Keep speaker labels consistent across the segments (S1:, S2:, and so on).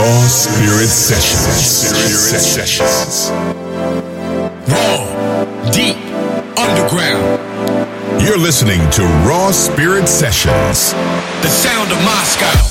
S1: Raw Spirit Sessions. Spirit Sessions.
S2: Raw, deep, underground.
S1: You're listening to Raw Spirit Sessions.
S2: The sound of Moscow.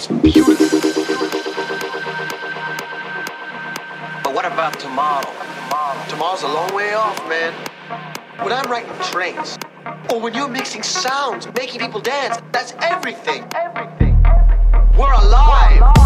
S3: But what about tomorrow?
S4: Tomorrow's a long way off, man. When I'm writing trains, or when you're mixing sounds, making people dance, that's everything. Everything. We're alive.
S5: We're alive.